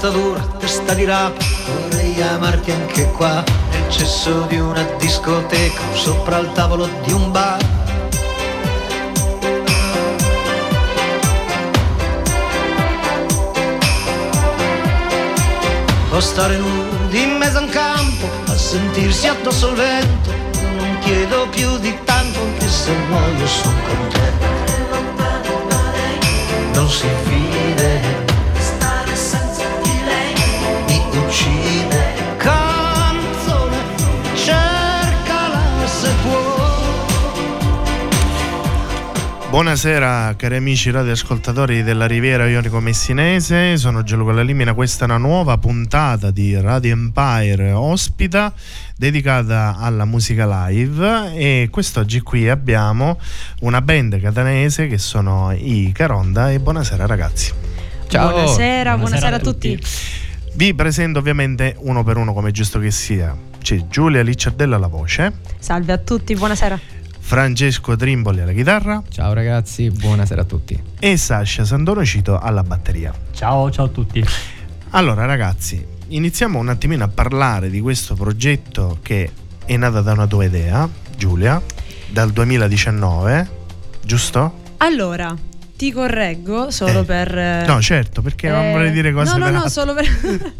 Testa dura, testa di rapa, vorrei amarti anche qua, nel cesso di una discoteca, sopra il tavolo di un bar. O stare nudi in mezzo a un campo, a sentirsi addosso al vento, non chiedo più di tanto, anche se muoio sono contento. Non si vive Buonasera cari amici radioascoltatori della Riviera Ionico Messinese, sono Gianluca Lalimina, questa è una nuova puntata di Radio Empire ospita dedicata alla musica live e quest'oggi qui abbiamo una band catanese che sono i Caronda e buonasera ragazzi. Ciao. Buonasera, buonasera, Buonasera a tutti. Vi presento ovviamente uno per uno come è giusto che sia. C'è Giulia Licciardella alla voce, Salve a tutti, buonasera. Francesco Trimboli alla chitarra Ciao ragazzi, buonasera a tutti. e Sasha Sandonocito alla batteria. Ciao, ciao a tutti. Allora ragazzi, iniziamo un attimino a parlare di questo progetto che è nato da una tua idea, Giulia, dal 2019, giusto? Allora, ti correggo solo Eh, per... eh, No, certo, perché non eh, vorrei dire cose No, no, no, solo per...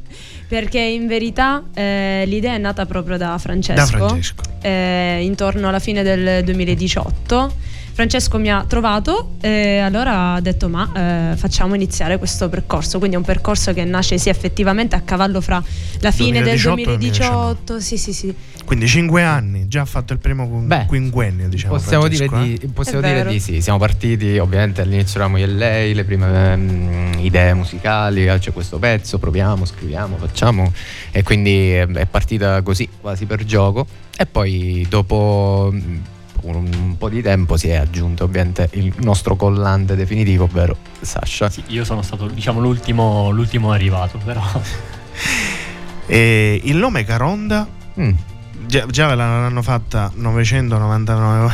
perché in verità eh, l'idea è nata proprio da Francesco. da Francesco. eh, intorno alla fine del 2018. Francesco mi ha trovato e allora ha detto ma eh, facciamo iniziare questo percorso, quindi è un percorso che nasce sì effettivamente a cavallo fra la fine 2018 del e 2018, sì sì sì, Quindi 5 anni, già ha fatto il primo Beh, quinquennio, diciamo. possiamo Francesco, dire, eh? di, possiamo È dire di sì, siamo partiti ovviamente all'inizio eravamo io e lei, le prime mm, idee musicali, ah, c'è questo pezzo, proviamo, scriviamo, facciamo. E quindi è, è partita così, quasi per gioco. E poi dopo mm, un, un po' di tempo si è aggiunto ovviamente il nostro collante definitivo, ovvero Sasha. Sì, io sono stato, diciamo, l'ultimo, l'ultimo arrivato, però. E il nome Caronda, Mm. Già, già ve l'hanno fatta 999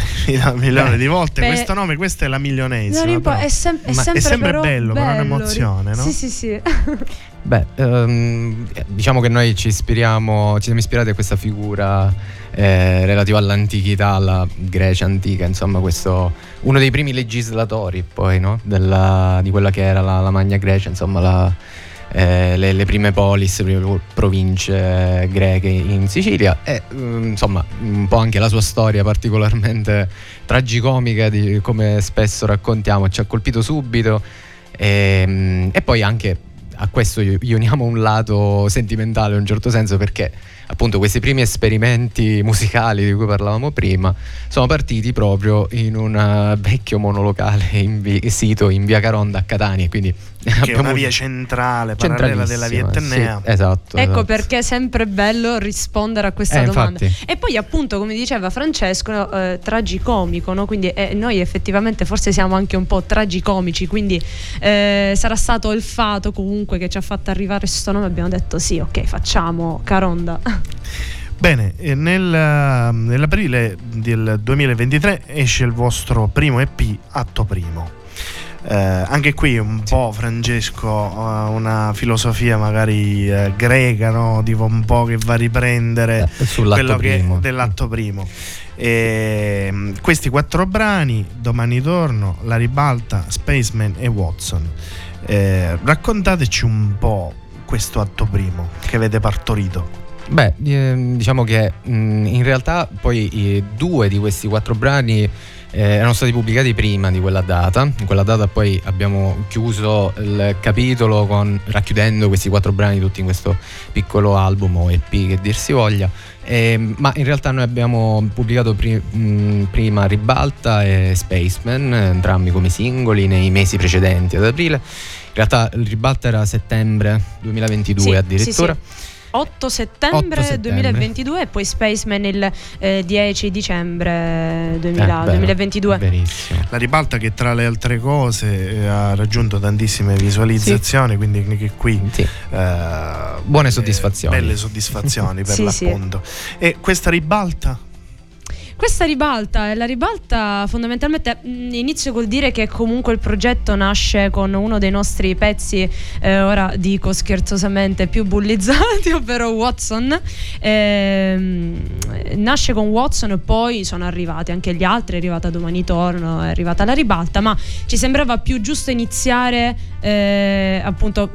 milioni di volte. beh, questo nome, questa è la milionesima. Non impo- però. è, sem- è Ma è sempre, sempre però bello, però è un'emozione, no? Sì, sì, sì. Beh, ehm, diciamo che noi ci ispiriamo, ci siamo ispirati a questa figura eh, relativa all'antichità, alla Grecia antica, insomma, questo uno dei primi legislatori poi, no? Della- di quella che era la, la Magna Grecia, insomma, la- eh, le, le prime polis, le prime province greche in Sicilia e ehm, insomma un po' anche la sua storia particolarmente tragicomica di come spesso raccontiamo ci ha colpito subito e, e poi anche a questo gli uniamo un lato sentimentale in un certo senso perché appunto questi primi esperimenti musicali di cui parlavamo prima sono partiti proprio in un eh, vecchio monolocale in vi- sito in via Caronda a Catania quindi Che è abbiamo- una via centrale, parallela della via Etnea. sì, esatto Ecco esatto. perché è sempre bello rispondere a questa Eh, domanda. infatti. E poi appunto, come diceva Francesco, eh, tragicomico, no? quindi eh, noi effettivamente forse siamo anche un po' tragicomici, quindi eh, sarà stato il fato comunque che ci ha fatto arrivare questo nome, abbiamo detto sì, ok, facciamo Caronda. Bene, nel, nell'aprile del 2023 esce il vostro primo EP, Atto Primo. Eh, anche qui un po' Francesco, una filosofia magari eh, greca, no? tipo un po' che va a riprendere Eh, quello che primo. dell'atto primo. E, mm, questi quattro brani, Domani torno, La ribalta, Spaceman e Watson. Eh, raccontateci un po' questo atto primo che avete partorito. Beh, ehm, diciamo che mh, in realtà poi due di questi quattro brani eh, erano stati pubblicati prima di quella data. In quella data poi abbiamo chiuso il capitolo con, racchiudendo questi quattro brani tutti in questo piccolo album o EP che dir si voglia. Eh, ma in realtà noi abbiamo pubblicato pri- mh, prima Ribalta e Spaceman, entrambi come singoli nei mesi precedenti ad aprile. In realtà il Ribalta era settembre 2022 Sì, addirittura. sì, sì. 8 settembre, 8 settembre. 2022 e poi Spaceman il eh, 10 dicembre 2000 Eh, vero, 2022. Verissimo. La ribalta che tra le altre cose eh, ha raggiunto tantissime visualizzazioni, quindi che qui Sì. eh, Buone eh, soddisfazioni. belle soddisfazioni per Sì, sì. l'appunto. E questa ribalta? Questa ribalta, e la ribalta fondamentalmente mh, inizio col dire che comunque il progetto nasce con uno dei nostri pezzi, eh, ora dico scherzosamente, più bullizzati, ovvero Watson. Ehm, nasce con Watson e poi sono arrivati anche gli altri, è arrivata Domani Torno, è arrivata la ribalta, ma ci sembrava più giusto iniziare eh, appunto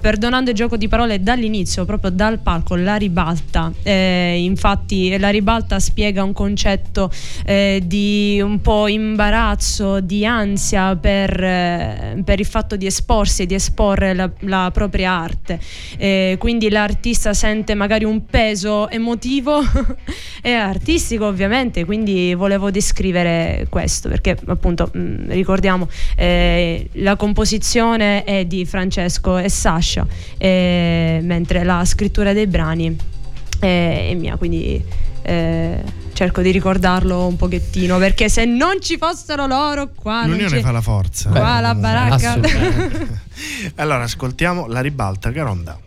perdonando il gioco di parole dall'inizio, proprio dal palco, la ribalta. Eh, infatti la ribalta spiega un concetto eh, di un po' imbarazzo, di ansia per, eh, per il fatto di esporsi e di esporre la, la propria arte. Eh, quindi l'artista sente magari un peso emotivo e artistico ovviamente, quindi volevo descrivere questo perché appunto mh, ricordiamo eh, la composizione è di Francesco e Sasha, eh, mentre la scrittura dei brani è, è mia, quindi eh, cerco di ricordarlo un pochettino perché se non ci fossero loro qua non L'unione fa la forza. Qua la baracca. allora ascoltiamo la ribalta Caronda.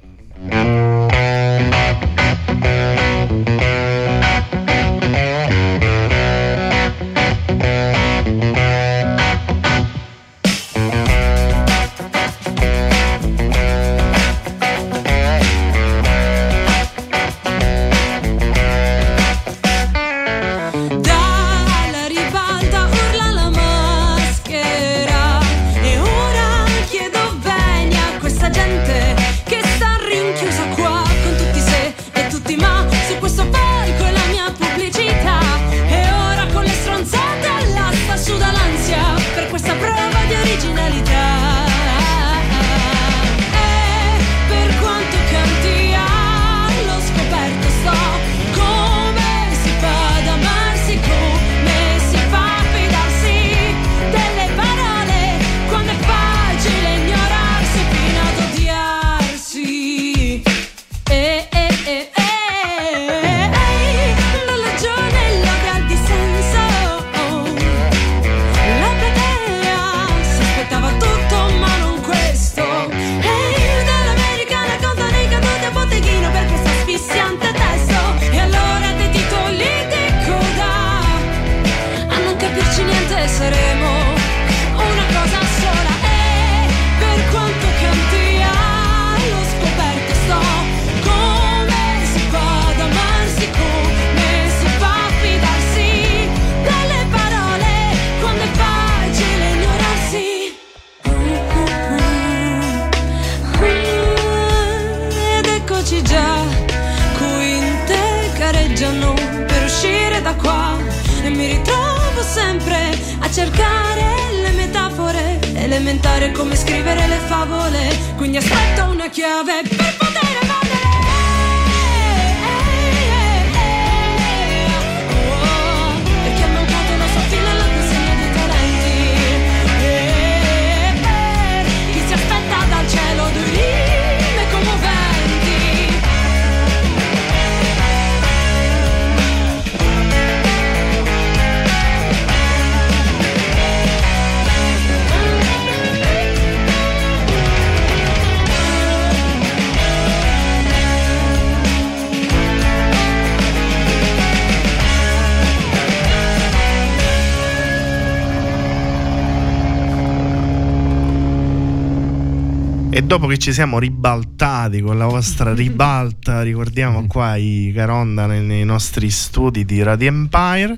Dopo che ci siamo ribaltati con la vostra ribalta, ricordiamo qua i Caronda nei, nei nostri studi di Radio Empire,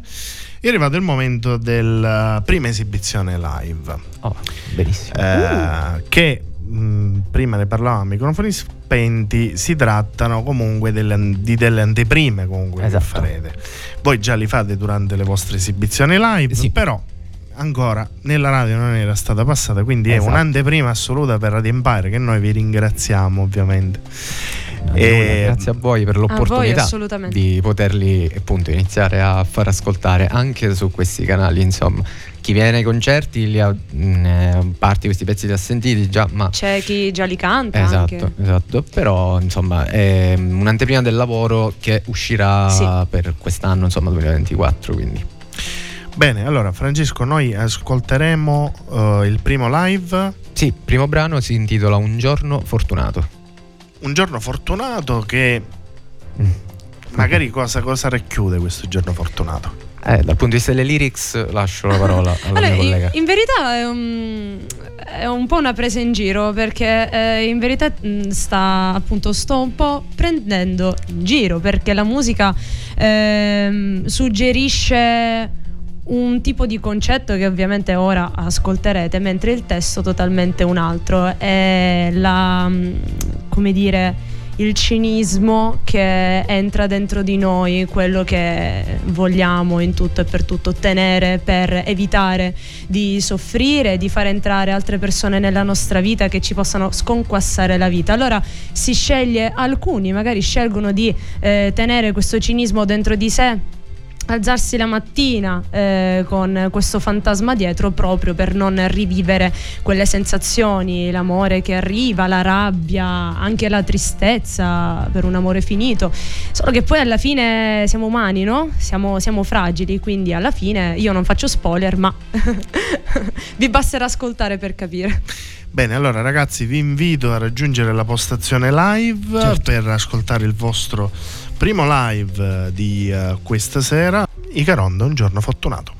è arrivato il momento della prima esibizione live. Oh, benissimo. eh, che mh, prima ne parlavamo a microfoni spenti, si trattano comunque delle, di delle anteprime comunque Esatto. che farete. Voi già li fate durante le vostre esibizioni live, Sì. però ancora nella radio non era stata passata, quindi è Esatto. un'anteprima assoluta per Radio Empire che noi vi ringraziamo ovviamente. E- Grazie a voi per voi, l'opportunità assolutamente. di poterli appunto iniziare a far ascoltare anche su questi canali. Insomma, chi viene ai concerti, li ha, mh, eh, parte questi pezzi li ha sentiti già, ma C'è chi già li canta Esatto, anche. esatto. Però insomma è un'anteprima del lavoro che uscirà Sì. per quest'anno, insomma 2024. Quindi. Bene, allora Francesco, noi ascolteremo eh, il primo live, Sì, primo brano si intitola Un giorno fortunato. un giorno fortunato che magari cosa, cosa racchiude questo giorno fortunato. Eh, dal punto di vista delle lyrics lascio la parola alla Allora, mia in, collega. in verità è un, è un po' una presa in giro perché eh, in verità mh, sta appunto sto un po' prendendo in giro perché la musica ehm, suggerisce un tipo di concetto che ovviamente ora ascolterete mentre il testo totalmente un altro è la mh, come dire il cinismo che entra dentro di noi, quello che vogliamo in tutto e per tutto ottenere per evitare di soffrire, di far entrare altre persone nella nostra vita che ci possano sconquassare la vita. Allora si sceglie, alcuni magari scelgono di eh, tenere questo cinismo dentro di sé alzarsi la mattina eh, con questo fantasma dietro proprio per non rivivere quelle sensazioni, l'amore che arriva, la rabbia, anche la tristezza per un amore finito. Solo che poi alla fine siamo umani, no? Siamo, siamo fragili, quindi alla fine io non faccio spoiler, ma vi basterà ascoltare per capire. Bene, allora ragazzi vi invito a raggiungere la postazione live Certo. per ascoltare il vostro primo live eh, di eh, questa sera. Icaronda, un giorno fortunato.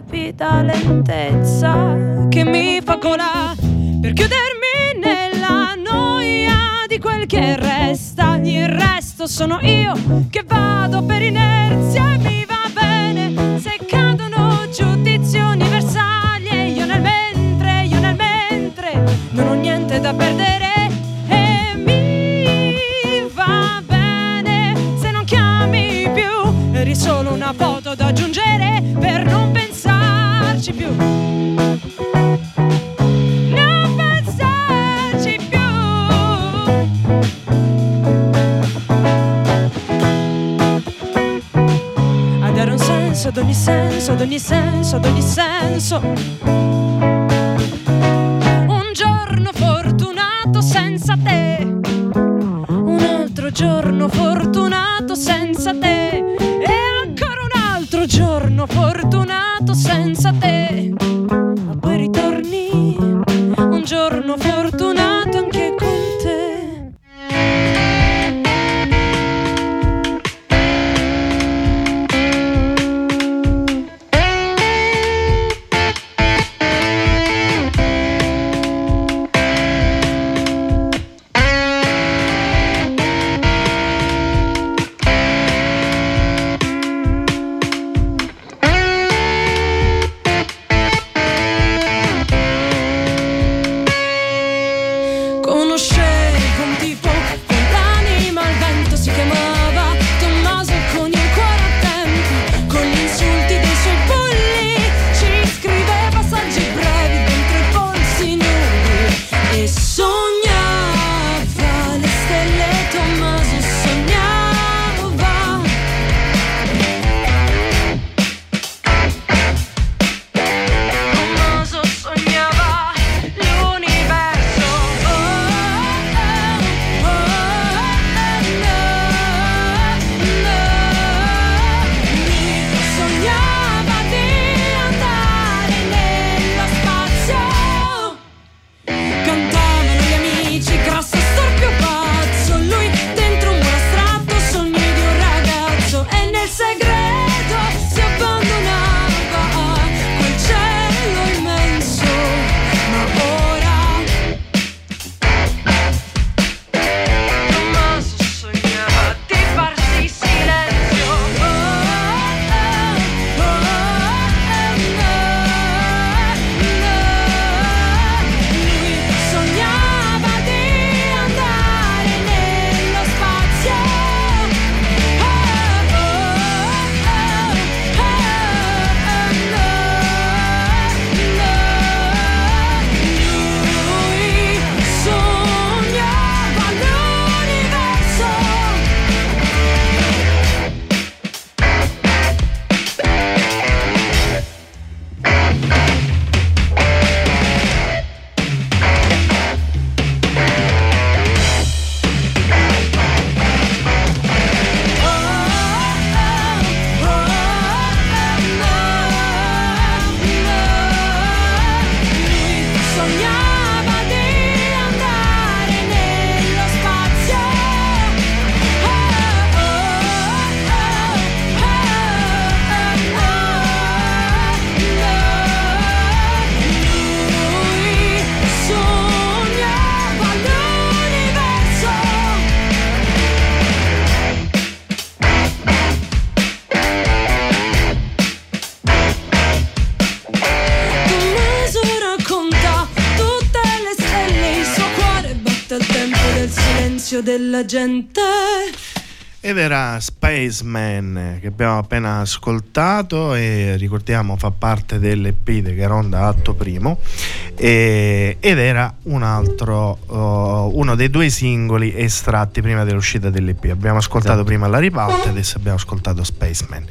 Tiepida lentezza che mi fa gola per chiudermi nella noia di quel che resta. Il resto sono io che vado per inerzia e mi ad ogni senso, ad ogni senso. Era Spaceman che abbiamo appena ascoltato e ricordiamo fa parte dell'EP di Garonda Atto Primo e- ed era un altro, uh, uno dei due singoli estratti prima dell'uscita dell'EP. Abbiamo ascoltato Esatto. prima La Ribalta adesso abbiamo ascoltato Spaceman.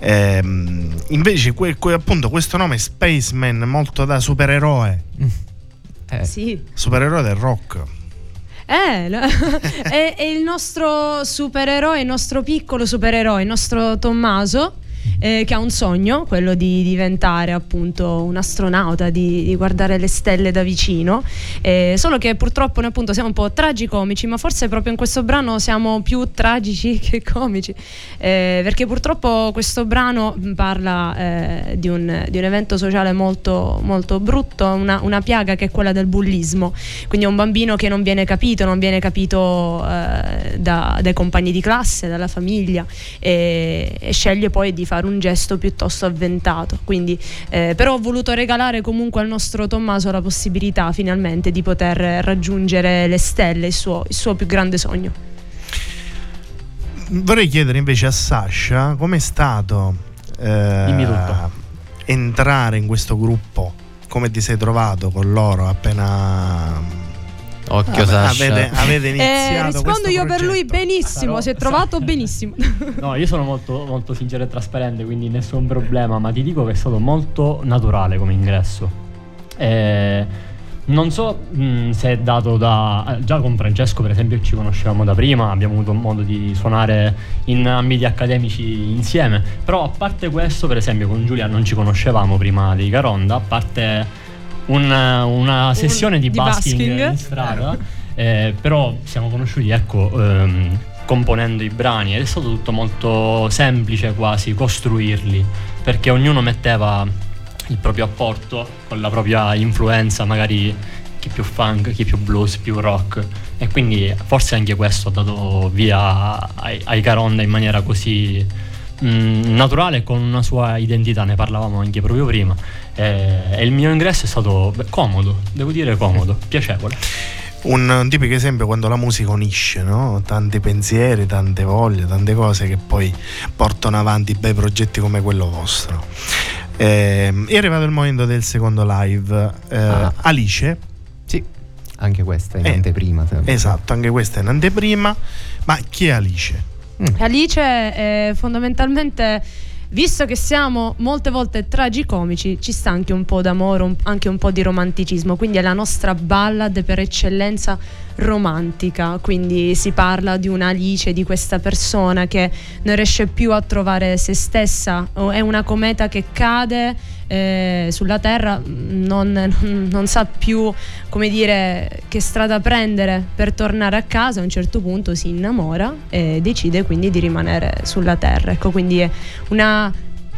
Ehm, invece que- que- appunto questo nome Spaceman molto da supereroe, Eh, Sì. supereroe del rock. Eh, è, è il nostro supereroe, il nostro piccolo supereroe, il nostro Tommaso. Eh, che ha un sogno, quello di diventare appunto un astronauta, di, di guardare le stelle da vicino. Eh, solo che purtroppo noi appunto siamo un po' tragicomici, ma forse proprio in questo brano siamo più tragici che comici. Eh, perché purtroppo questo brano parla eh, di, un, di un evento sociale molto, molto brutto, una, una piaga che è quella del bullismo. Quindi è un bambino che non viene capito, non viene capito eh, da- dai compagni di classe, dalla famiglia e, e sceglie poi di fare un gesto piuttosto avventato. Quindi, eh, però ho voluto regalare comunque al nostro Tommaso la possibilità finalmente di poter raggiungere le stelle, il suo, il suo più grande sogno. Vorrei chiedere invece a Sasha com'è stato eh, entrare in questo gruppo, come ti sei trovato con loro appena Occhio ave- Sasha. avete, avete Eh, iniziato rispondo questo io per lui progetto? benissimo, Sarò- si è trovato benissimo. No, io sono molto, molto sincero e trasparente, quindi nessun problema, ma ti dico che è stato molto naturale come ingresso. Eh, non so mh, se è dato da... eh, Già con Francesco, per esempio, ci conoscevamo da prima, abbiamo avuto modo di suonare in ambiti accademici insieme, però a parte questo, per esempio, con Giulia non ci conoscevamo prima di Caronda, a parte un- una sessione di, di basking, basking. in strada, eh, però siamo conosciuti, ecco, ehm, componendo i brani. Ed è stato tutto molto semplice quasi costruirli, perché ognuno metteva il proprio apporto con la propria influenza, magari chi più funk, chi più blues, più rock. E quindi forse anche questo ha dato via ai, ai Caronda in maniera così mm, naturale con una sua identità, ne parlavamo anche proprio prima e, e il mio ingresso è stato beh, comodo, devo dire comodo, piacevole. Un, tipico esempio quando la musica unisce, no? tanti pensieri, tante voglie, tante cose che poi portano avanti bei progetti come quello vostro. Ehm, è arrivato il momento del secondo live. Eh, Ah. Alice, Sì, anche questa in Eh, anteprima. sempre. esatto, anche questa è in anteprima. Ma chi è Alice? Alice è fondamentalmente, visto che siamo molte volte tragicomici, ci sta anche un po' d'amore, un- anche un po' di romanticismo, quindi è la nostra ballad per eccellenza romantica, quindi si parla di un'Alice, di questa persona che non riesce più a trovare se stessa, o è una cometa che cade eh, sulla terra, non, non- sa più come dire che strada prendere per tornare a casa, a un certo punto si innamora e decide quindi di rimanere sulla terra. Ecco, quindi è una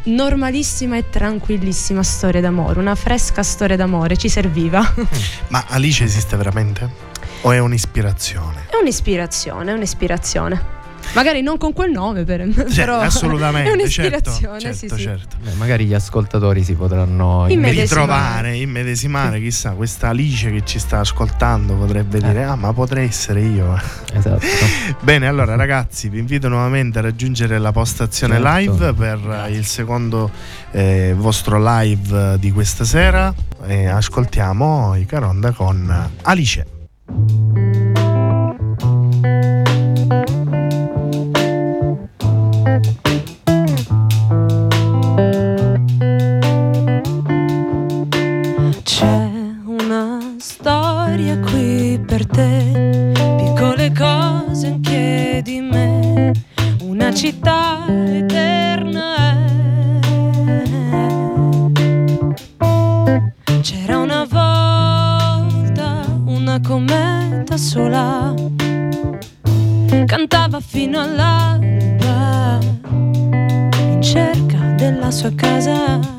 normalissima e tranquillissima storia d'amore, una fresca storia d'amore, ci serviva. Ma Alice esiste veramente? O è un'ispirazione? È un'ispirazione, è un'ispirazione. Magari non con quel nome, per, Cioè, però assolutamente, è un'ispirazione, certo, sì, certo, sì. certo. Beh, magari gli ascoltatori si potranno Immedesimare. ritrovare, immedesimare, chissà, questa Alice che ci sta ascoltando potrebbe dire ah ma potrei essere io. Esatto. Bene, allora ragazzi vi invito nuovamente a raggiungere la postazione Certo. live per eh, il secondo eh, vostro live eh, di questa sera e ascoltiamo i Caronda con Alice. C'è fino all'alba in cerca della sua casa.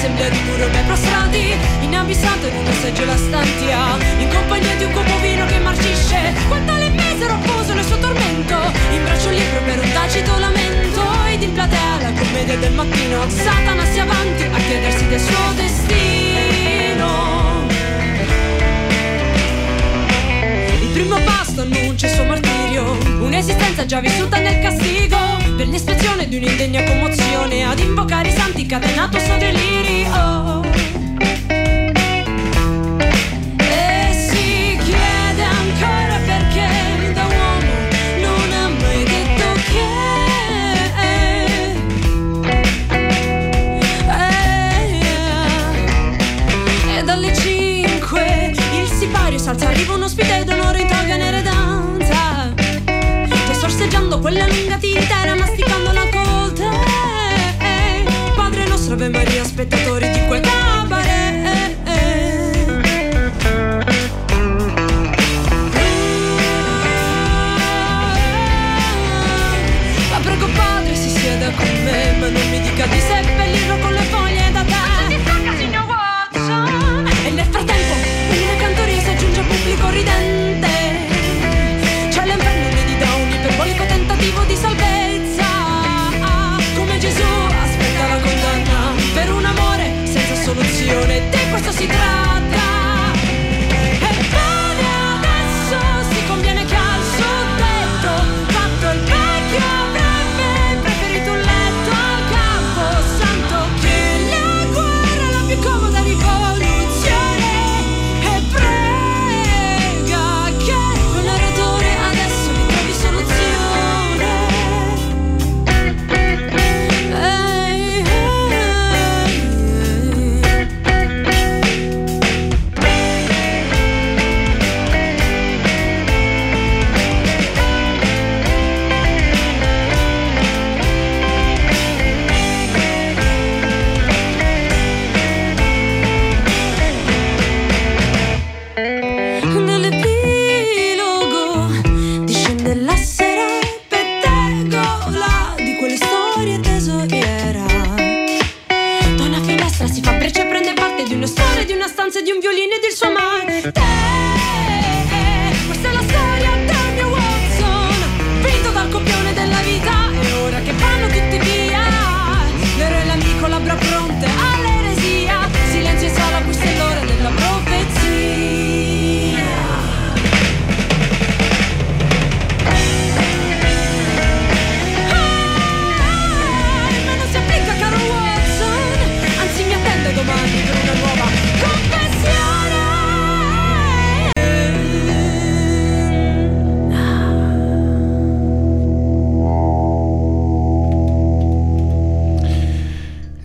sembra ridurre me prostrati In ambissante in una seggiola stantia In compagnia di un cuoco vino che marcisce Quanto le misero poso nel suo tormento In braccio libro per un tacito lamento Ed in platea la commedia del mattino Satana si avanti a chiedersi del suo destino. primo passo annuncia il suo martirio, un'esistenza già vissuta nel castigo, per l'espressione di un'indegna commozione ad invocare i santi catenato suo delirio. spettatori di quel si trae.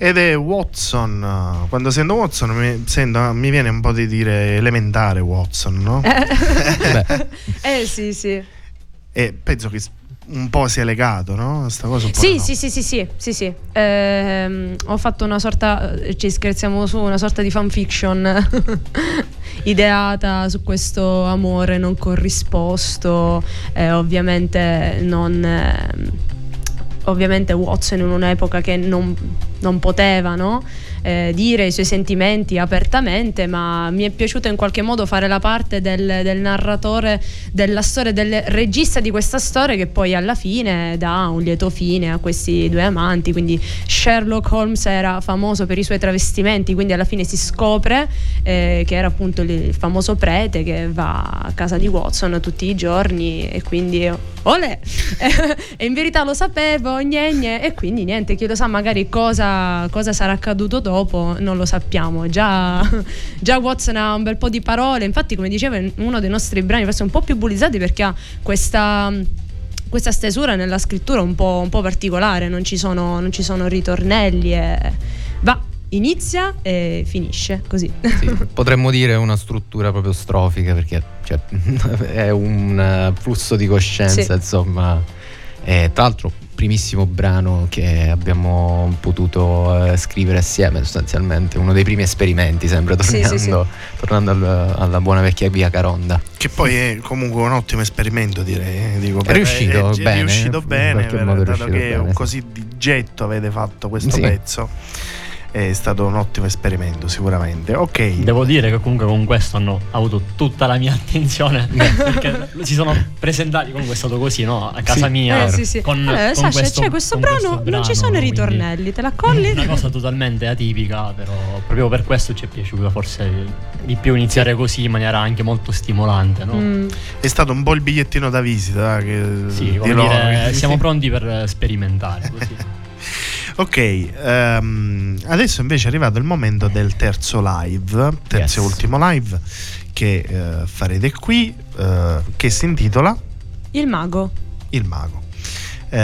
Ed è Watson. Quando sento Watson mi, sento- mi viene un po' di dire elementare Watson, no? Beh, Eh sì, sì. E penso che un po' sia legato, no? Sta cosa un po' Sì, no. sì, sì, sì, sì, sì, sì. Ehm, ho fatto una sorta, eh, ci scherziamo su, una sorta di fanfiction ideata su questo amore non corrisposto, eh, ovviamente non... ehm, ovviamente Watson in un'epoca che non, non poteva no? Eh, dire i suoi sentimenti apertamente, ma mi è piaciuto in qualche modo fare la parte del, del narratore della storia, del regista di questa storia che poi alla fine dà un lieto fine a questi due amanti. Quindi Sherlock Holmes era famoso per i suoi travestimenti, quindi alla fine si scopre eh, che era appunto il, famoso prete che va a casa di Watson tutti i giorni e quindi olè! e in verità lo sapevo, gne, gne, e quindi niente, chi lo sa magari cosa, cosa sarà accaduto dopo, non lo sappiamo. Già, già Watson ha un bel po' di parole, infatti come dicevo è uno dei nostri brani forse un po' più bullizzati perché ha questa questa stesura nella scrittura un po', un po' particolare, non ci, sono, non ci sono ritornelli e va, inizia e finisce così. sì, potremmo dire una struttura proprio strofica perché cioè, è un eh, flusso di coscienza, Sì. insomma. E, tra l'altro, primissimo brano che abbiamo potuto eh, scrivere assieme, sostanzialmente, uno dei primi esperimenti, sempre tornando, sì, sì. tornando al- alla buona vecchia via Caronda. Che poi è comunque un ottimo esperimento, direi. Dico, È riuscito è, bene, riuscito in bene, qualche per- modo è dato riuscito che bene, sì. così di getto avete fatto questo Sì. pezzo. È stato un ottimo esperimento, sicuramente. Ok. Devo dire che comunque con questo hanno avuto tutta la mia attenzione perché si sono presentati comunque è stato così no? a casa Sì. mia Eh, sì, sì. con, Allora, con Sasha, questo, c'è questo con brano, non ci sono i quindi ritornelli, te la colli? una cosa totalmente atipica però proprio per questo ci è piaciuto forse di più iniziare così in maniera anche molto stimolante no? Mm. È stato un po' il bigliettino da visita. Che, Sì, come dire, siamo pronti per sperimentare così. Ok, ehm, adesso invece è arrivato il momento del terzo live, terzo e Yes. ultimo live che eh, farete qui, eh, che si intitola Il mago. Il mago. Eh,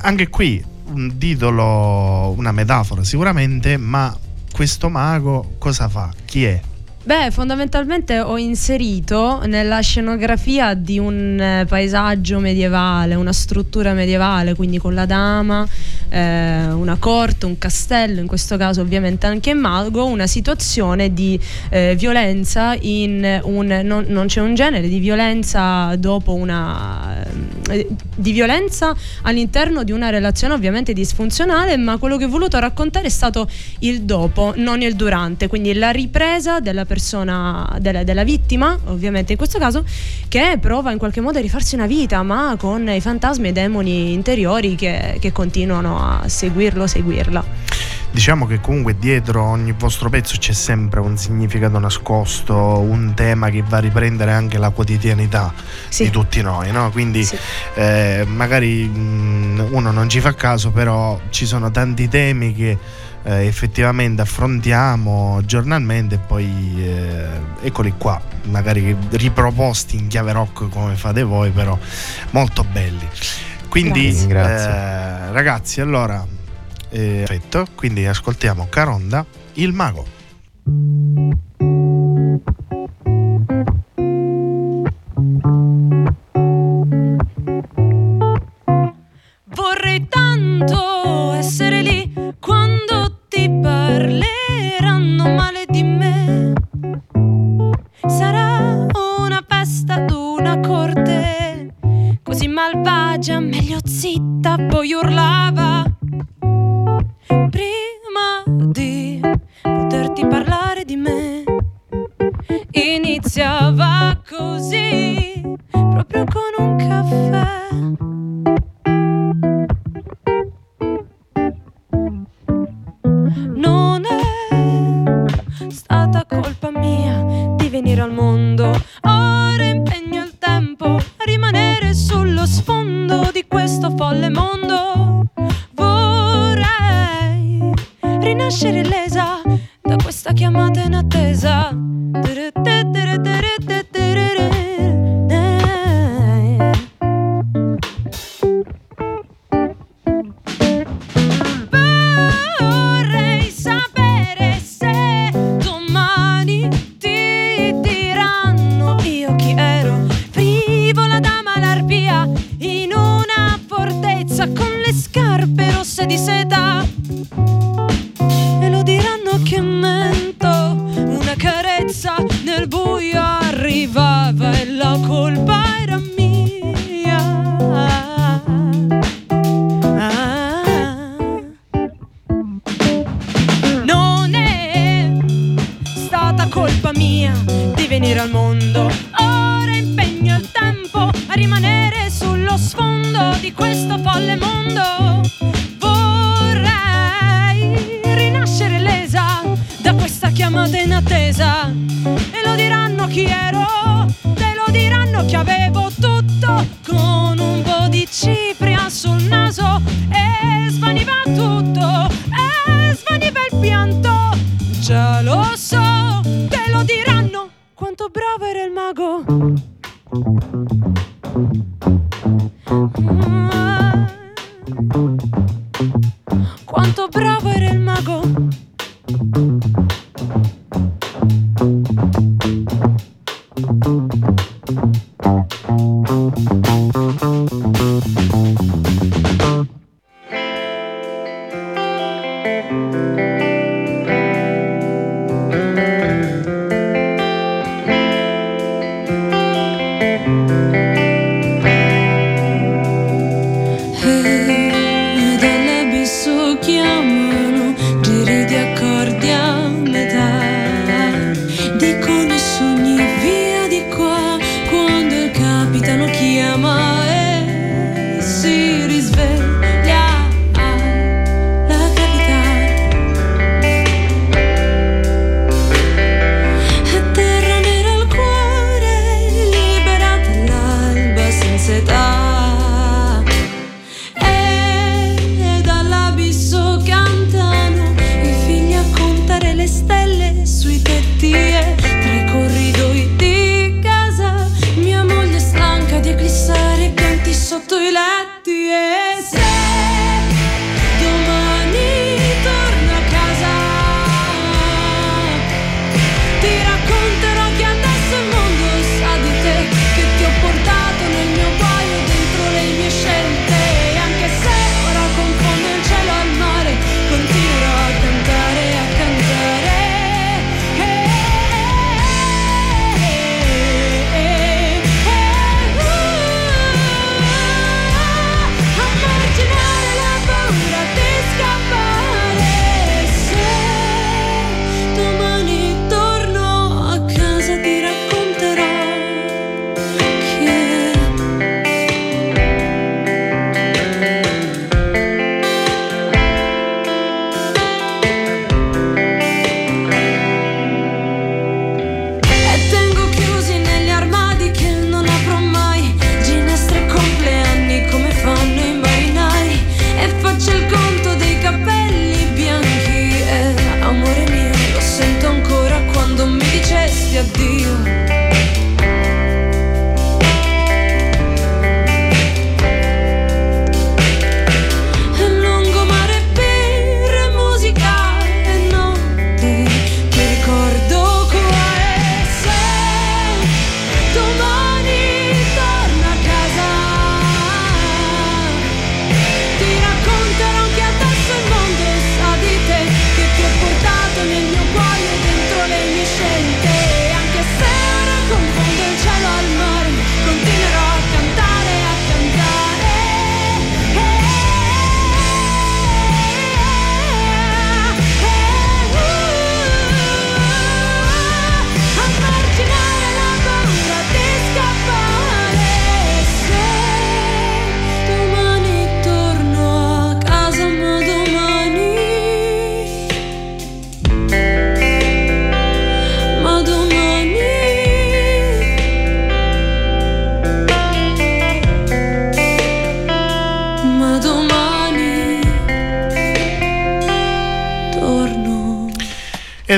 anche qui un titolo, una metafora sicuramente, ma questo mago cosa fa? Chi è? Beh, fondamentalmente ho inserito nella scenografia di un paesaggio medievale, una struttura medievale, quindi con la dama, eh, una corte, un castello, in questo caso ovviamente anche mago, una situazione di eh, violenza in un non, non c'è un genere di violenza dopo una eh, di violenza all'interno di una relazione ovviamente disfunzionale, ma quello che ho voluto raccontare è stato il dopo, non il durante, quindi la ripresa della persona, della, della vittima, ovviamente in questo caso, che prova in qualche modo a rifarsi una vita, ma con i fantasmi e i demoni interiori che, che continuano a seguirlo, seguirla. Diciamo che comunque dietro ogni vostro pezzo c'è sempre un significato nascosto, un tema che va a riprendere anche la quotidianità Sì. di tutti noi, no? Quindi Sì. eh, magari mh, uno non ci fa caso, però ci sono tanti temi che eh, effettivamente affrontiamo giornalmente e poi eh, eccoli qua, magari riproposti in chiave rock come fate voi, però molto belli. Quindi Grazie. Grazie. eh, ragazzi, allora eh, perfetto, quindi ascoltiamo Caronda, il mago. Vorrei tanto malvagia, meglio zitta, poi urlava. Prima di poterti parlare di me, iniziava così, proprio con un caffè. Sullo sfondo di questo folle mondo. Vorrei rinascere lesa da questa chiamata inattesa. E lo diranno chi ero, te lo diranno che avevo tutto con un po' di cipria sul naso e svaniva tutto, e svaniva il pianto. Già lo so, te lo diranno quanto bravo era il mago. seda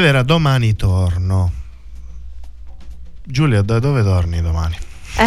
Ed era domani torno. Giulia, da dove torni domani?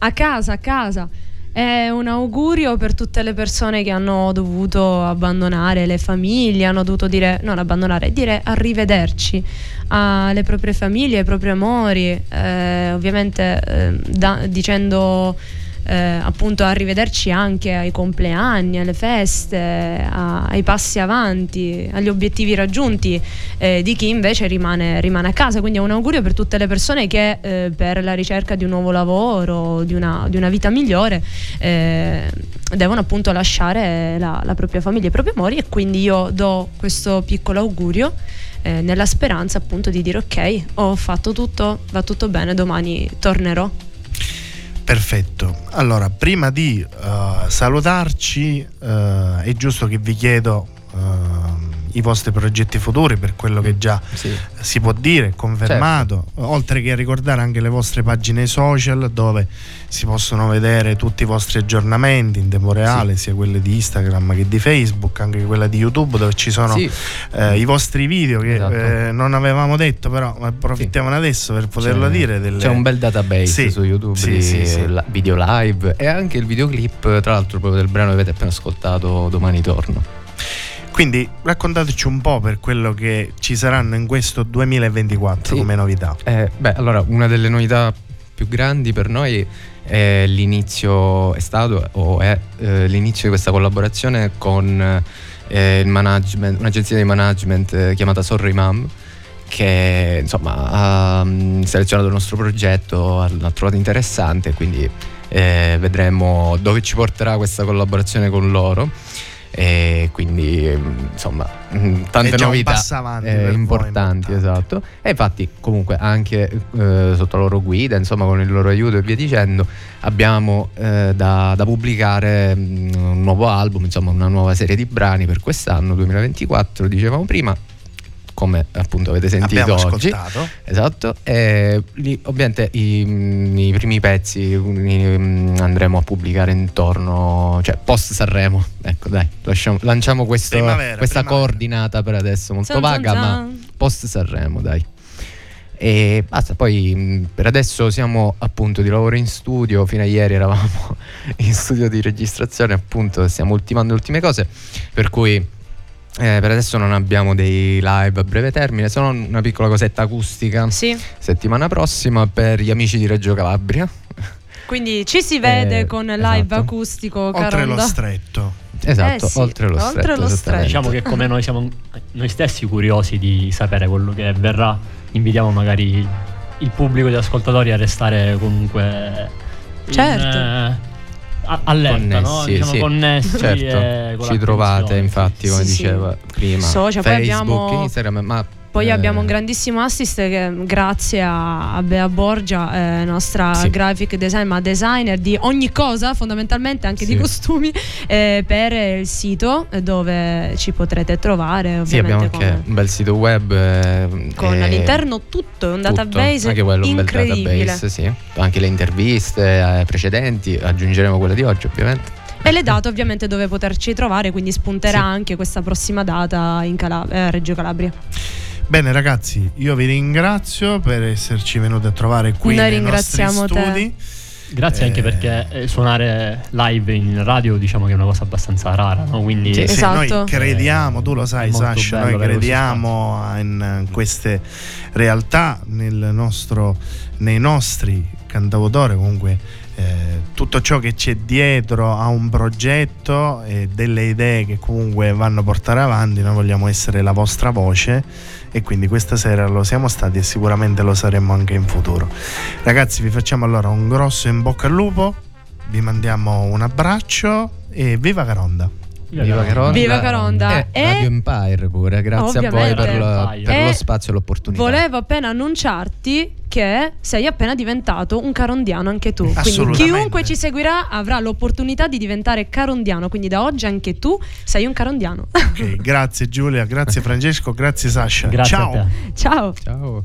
a casa, a casa. È un augurio per tutte le persone che hanno dovuto abbandonare le famiglie, hanno dovuto dire, non abbandonare, dire arrivederci alle proprie famiglie, ai propri amori, eh, ovviamente eh, da- dicendo eh, appunto arrivederci anche ai compleanni, alle feste, a- ai passi avanti, agli obiettivi raggiunti eh, di chi invece rimane, rimane a casa. Quindi è un augurio per tutte le persone che eh, per la ricerca di un nuovo lavoro, di una, di una vita migliore, eh, devono appunto lasciare la, la propria famiglia, i propri amori e quindi io do questo piccolo augurio eh, nella speranza appunto di dire ok, ho fatto tutto, va tutto bene, domani tornerò. Perfetto. Allora, prima di eh, salutarci, eh, è giusto che vi chiedo eh, i vostri progetti futuri per quello che già Sì. si può dire, confermato, oltre che ricordare anche le vostre pagine social dove si possono vedere tutti i vostri aggiornamenti in tempo reale, sia quelle di Instagram che di Facebook, anche quella di YouTube dove ci sono Sì. eh, i vostri video che Esatto. eh, non avevamo detto, però approfittiamone adesso per poterlo C'è- dire. Delle... C'è un bel database Sì. su YouTube Sì, di sì, sì. video live e anche il videoclip, tra l'altro proprio del brano che avete appena ascoltato, Domani torno. Quindi raccontateci un po' per quello che ci saranno in questo 2024 Sì. come novità. Eh, beh, allora, una delle novità più grandi per noi è l'inizio, è stato o è eh, l'inizio di questa collaborazione con eh, il management, un'agenzia di management eh, chiamata Sorry Mom che insomma ha mm, selezionato il nostro progetto, l'ha trovato interessante, quindi eh, vedremo dove ci porterà questa collaborazione con loro. E quindi mm, insomma mm, tante novità eh, importanti, esatto. E infatti comunque anche eh, sotto la loro guida, insomma con il loro aiuto e via dicendo, abbiamo eh, da, da pubblicare mm, un nuovo album, insomma una nuova serie di brani per quest'anno 2024, dicevamo prima, come appunto avete sentito Abbiamo oggi. ascoltato. Esatto, e lì ovviamente i, mm, i primi pezzi li, mm, andremo a pubblicare intorno, cioè post Sanremo. Ecco, dai, lasciamo- lanciamo questo- Primavera, questa primavera. coordinata per adesso molto Zan, zan, vaga, ma zan. post Sanremo, dai. E basta, poi mh, per adesso siamo appunto di lavoro in studio, fino a ieri eravamo in studio di registrazione, appunto stiamo ultimando le ultime cose, per cui eh, per adesso non abbiamo dei live a breve termine, se non una piccola cosetta acustica Sì, settimana prossima per gli amici di Reggio Calabria. quindi ci si vede Eh, con live esatto. acustico Oltre lo Caronda. stretto. Esatto, Eh sì, oltre lo oltre stretto. lo stretto. Diciamo che come noi siamo noi stessi curiosi di sapere quello che verrà, invitiamo magari il pubblico di ascoltatori a restare comunque in, Certo. eh, allerta, no? Connessi, Diciamo sì. connessi Certo, e con ci trovate infatti come Sì, sì. diceva prima Social, Facebook, abbiamo- Instagram, ma Poi eh, abbiamo un grandissimo assist che grazie a, a Bea Borgia, eh, nostra Sì. graphic design, ma designer di ogni cosa, fondamentalmente anche Sì. di costumi, eh, per il sito dove ci potrete trovare Sì, abbiamo ovviamente anche con, un bel sito web eh, con all'interno tutto, un tutto, database anche quello un bel database, sì. Anche le interviste eh, precedenti, aggiungeremo quelle di oggi, ovviamente. E le date ovviamente dove poterci trovare, quindi spunterà Sì. anche questa prossima data in Cala- eh, Reggio Calabria. Bene ragazzi, io vi ringrazio per esserci venuti a trovare qui Noi nei nostri ringraziamo te. studi. Grazie anche Eh. perché eh, suonare live in radio diciamo che è una cosa abbastanza rara, no? Quindi Sì, Sì, Esatto. noi crediamo, tu lo sai Sasha, noi crediamo in queste realtà, nel nostro, nei nostri cantautori comunque eh, tutto ciò che c'è dietro a un progetto e delle idee che comunque vanno a portare avanti, noi vogliamo essere la vostra voce e quindi questa sera lo siamo stati e sicuramente lo saremo anche in futuro. Ragazzi vi facciamo allora un grosso in bocca al lupo, vi mandiamo un abbraccio e viva Caronda! Viva Caronda. Viva Caronda. E E- Radio Empire pure, grazie a voi per, Ovviamente. la- per lo spazio e l'opportunità. Volevo appena annunciarti che sei appena diventato un carondiano anche tu. Quindi Assolutamente. chiunque ci seguirà avrà l'opportunità di diventare carondiano. Quindi da oggi anche tu sei un carondiano. Ok, grazie Giulia, grazie Francesco, grazie Sasha. grazie Ciao. a te. Ciao. Ciao.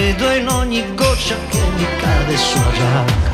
Vedo in ogni goccia che mi cade sulla giacca.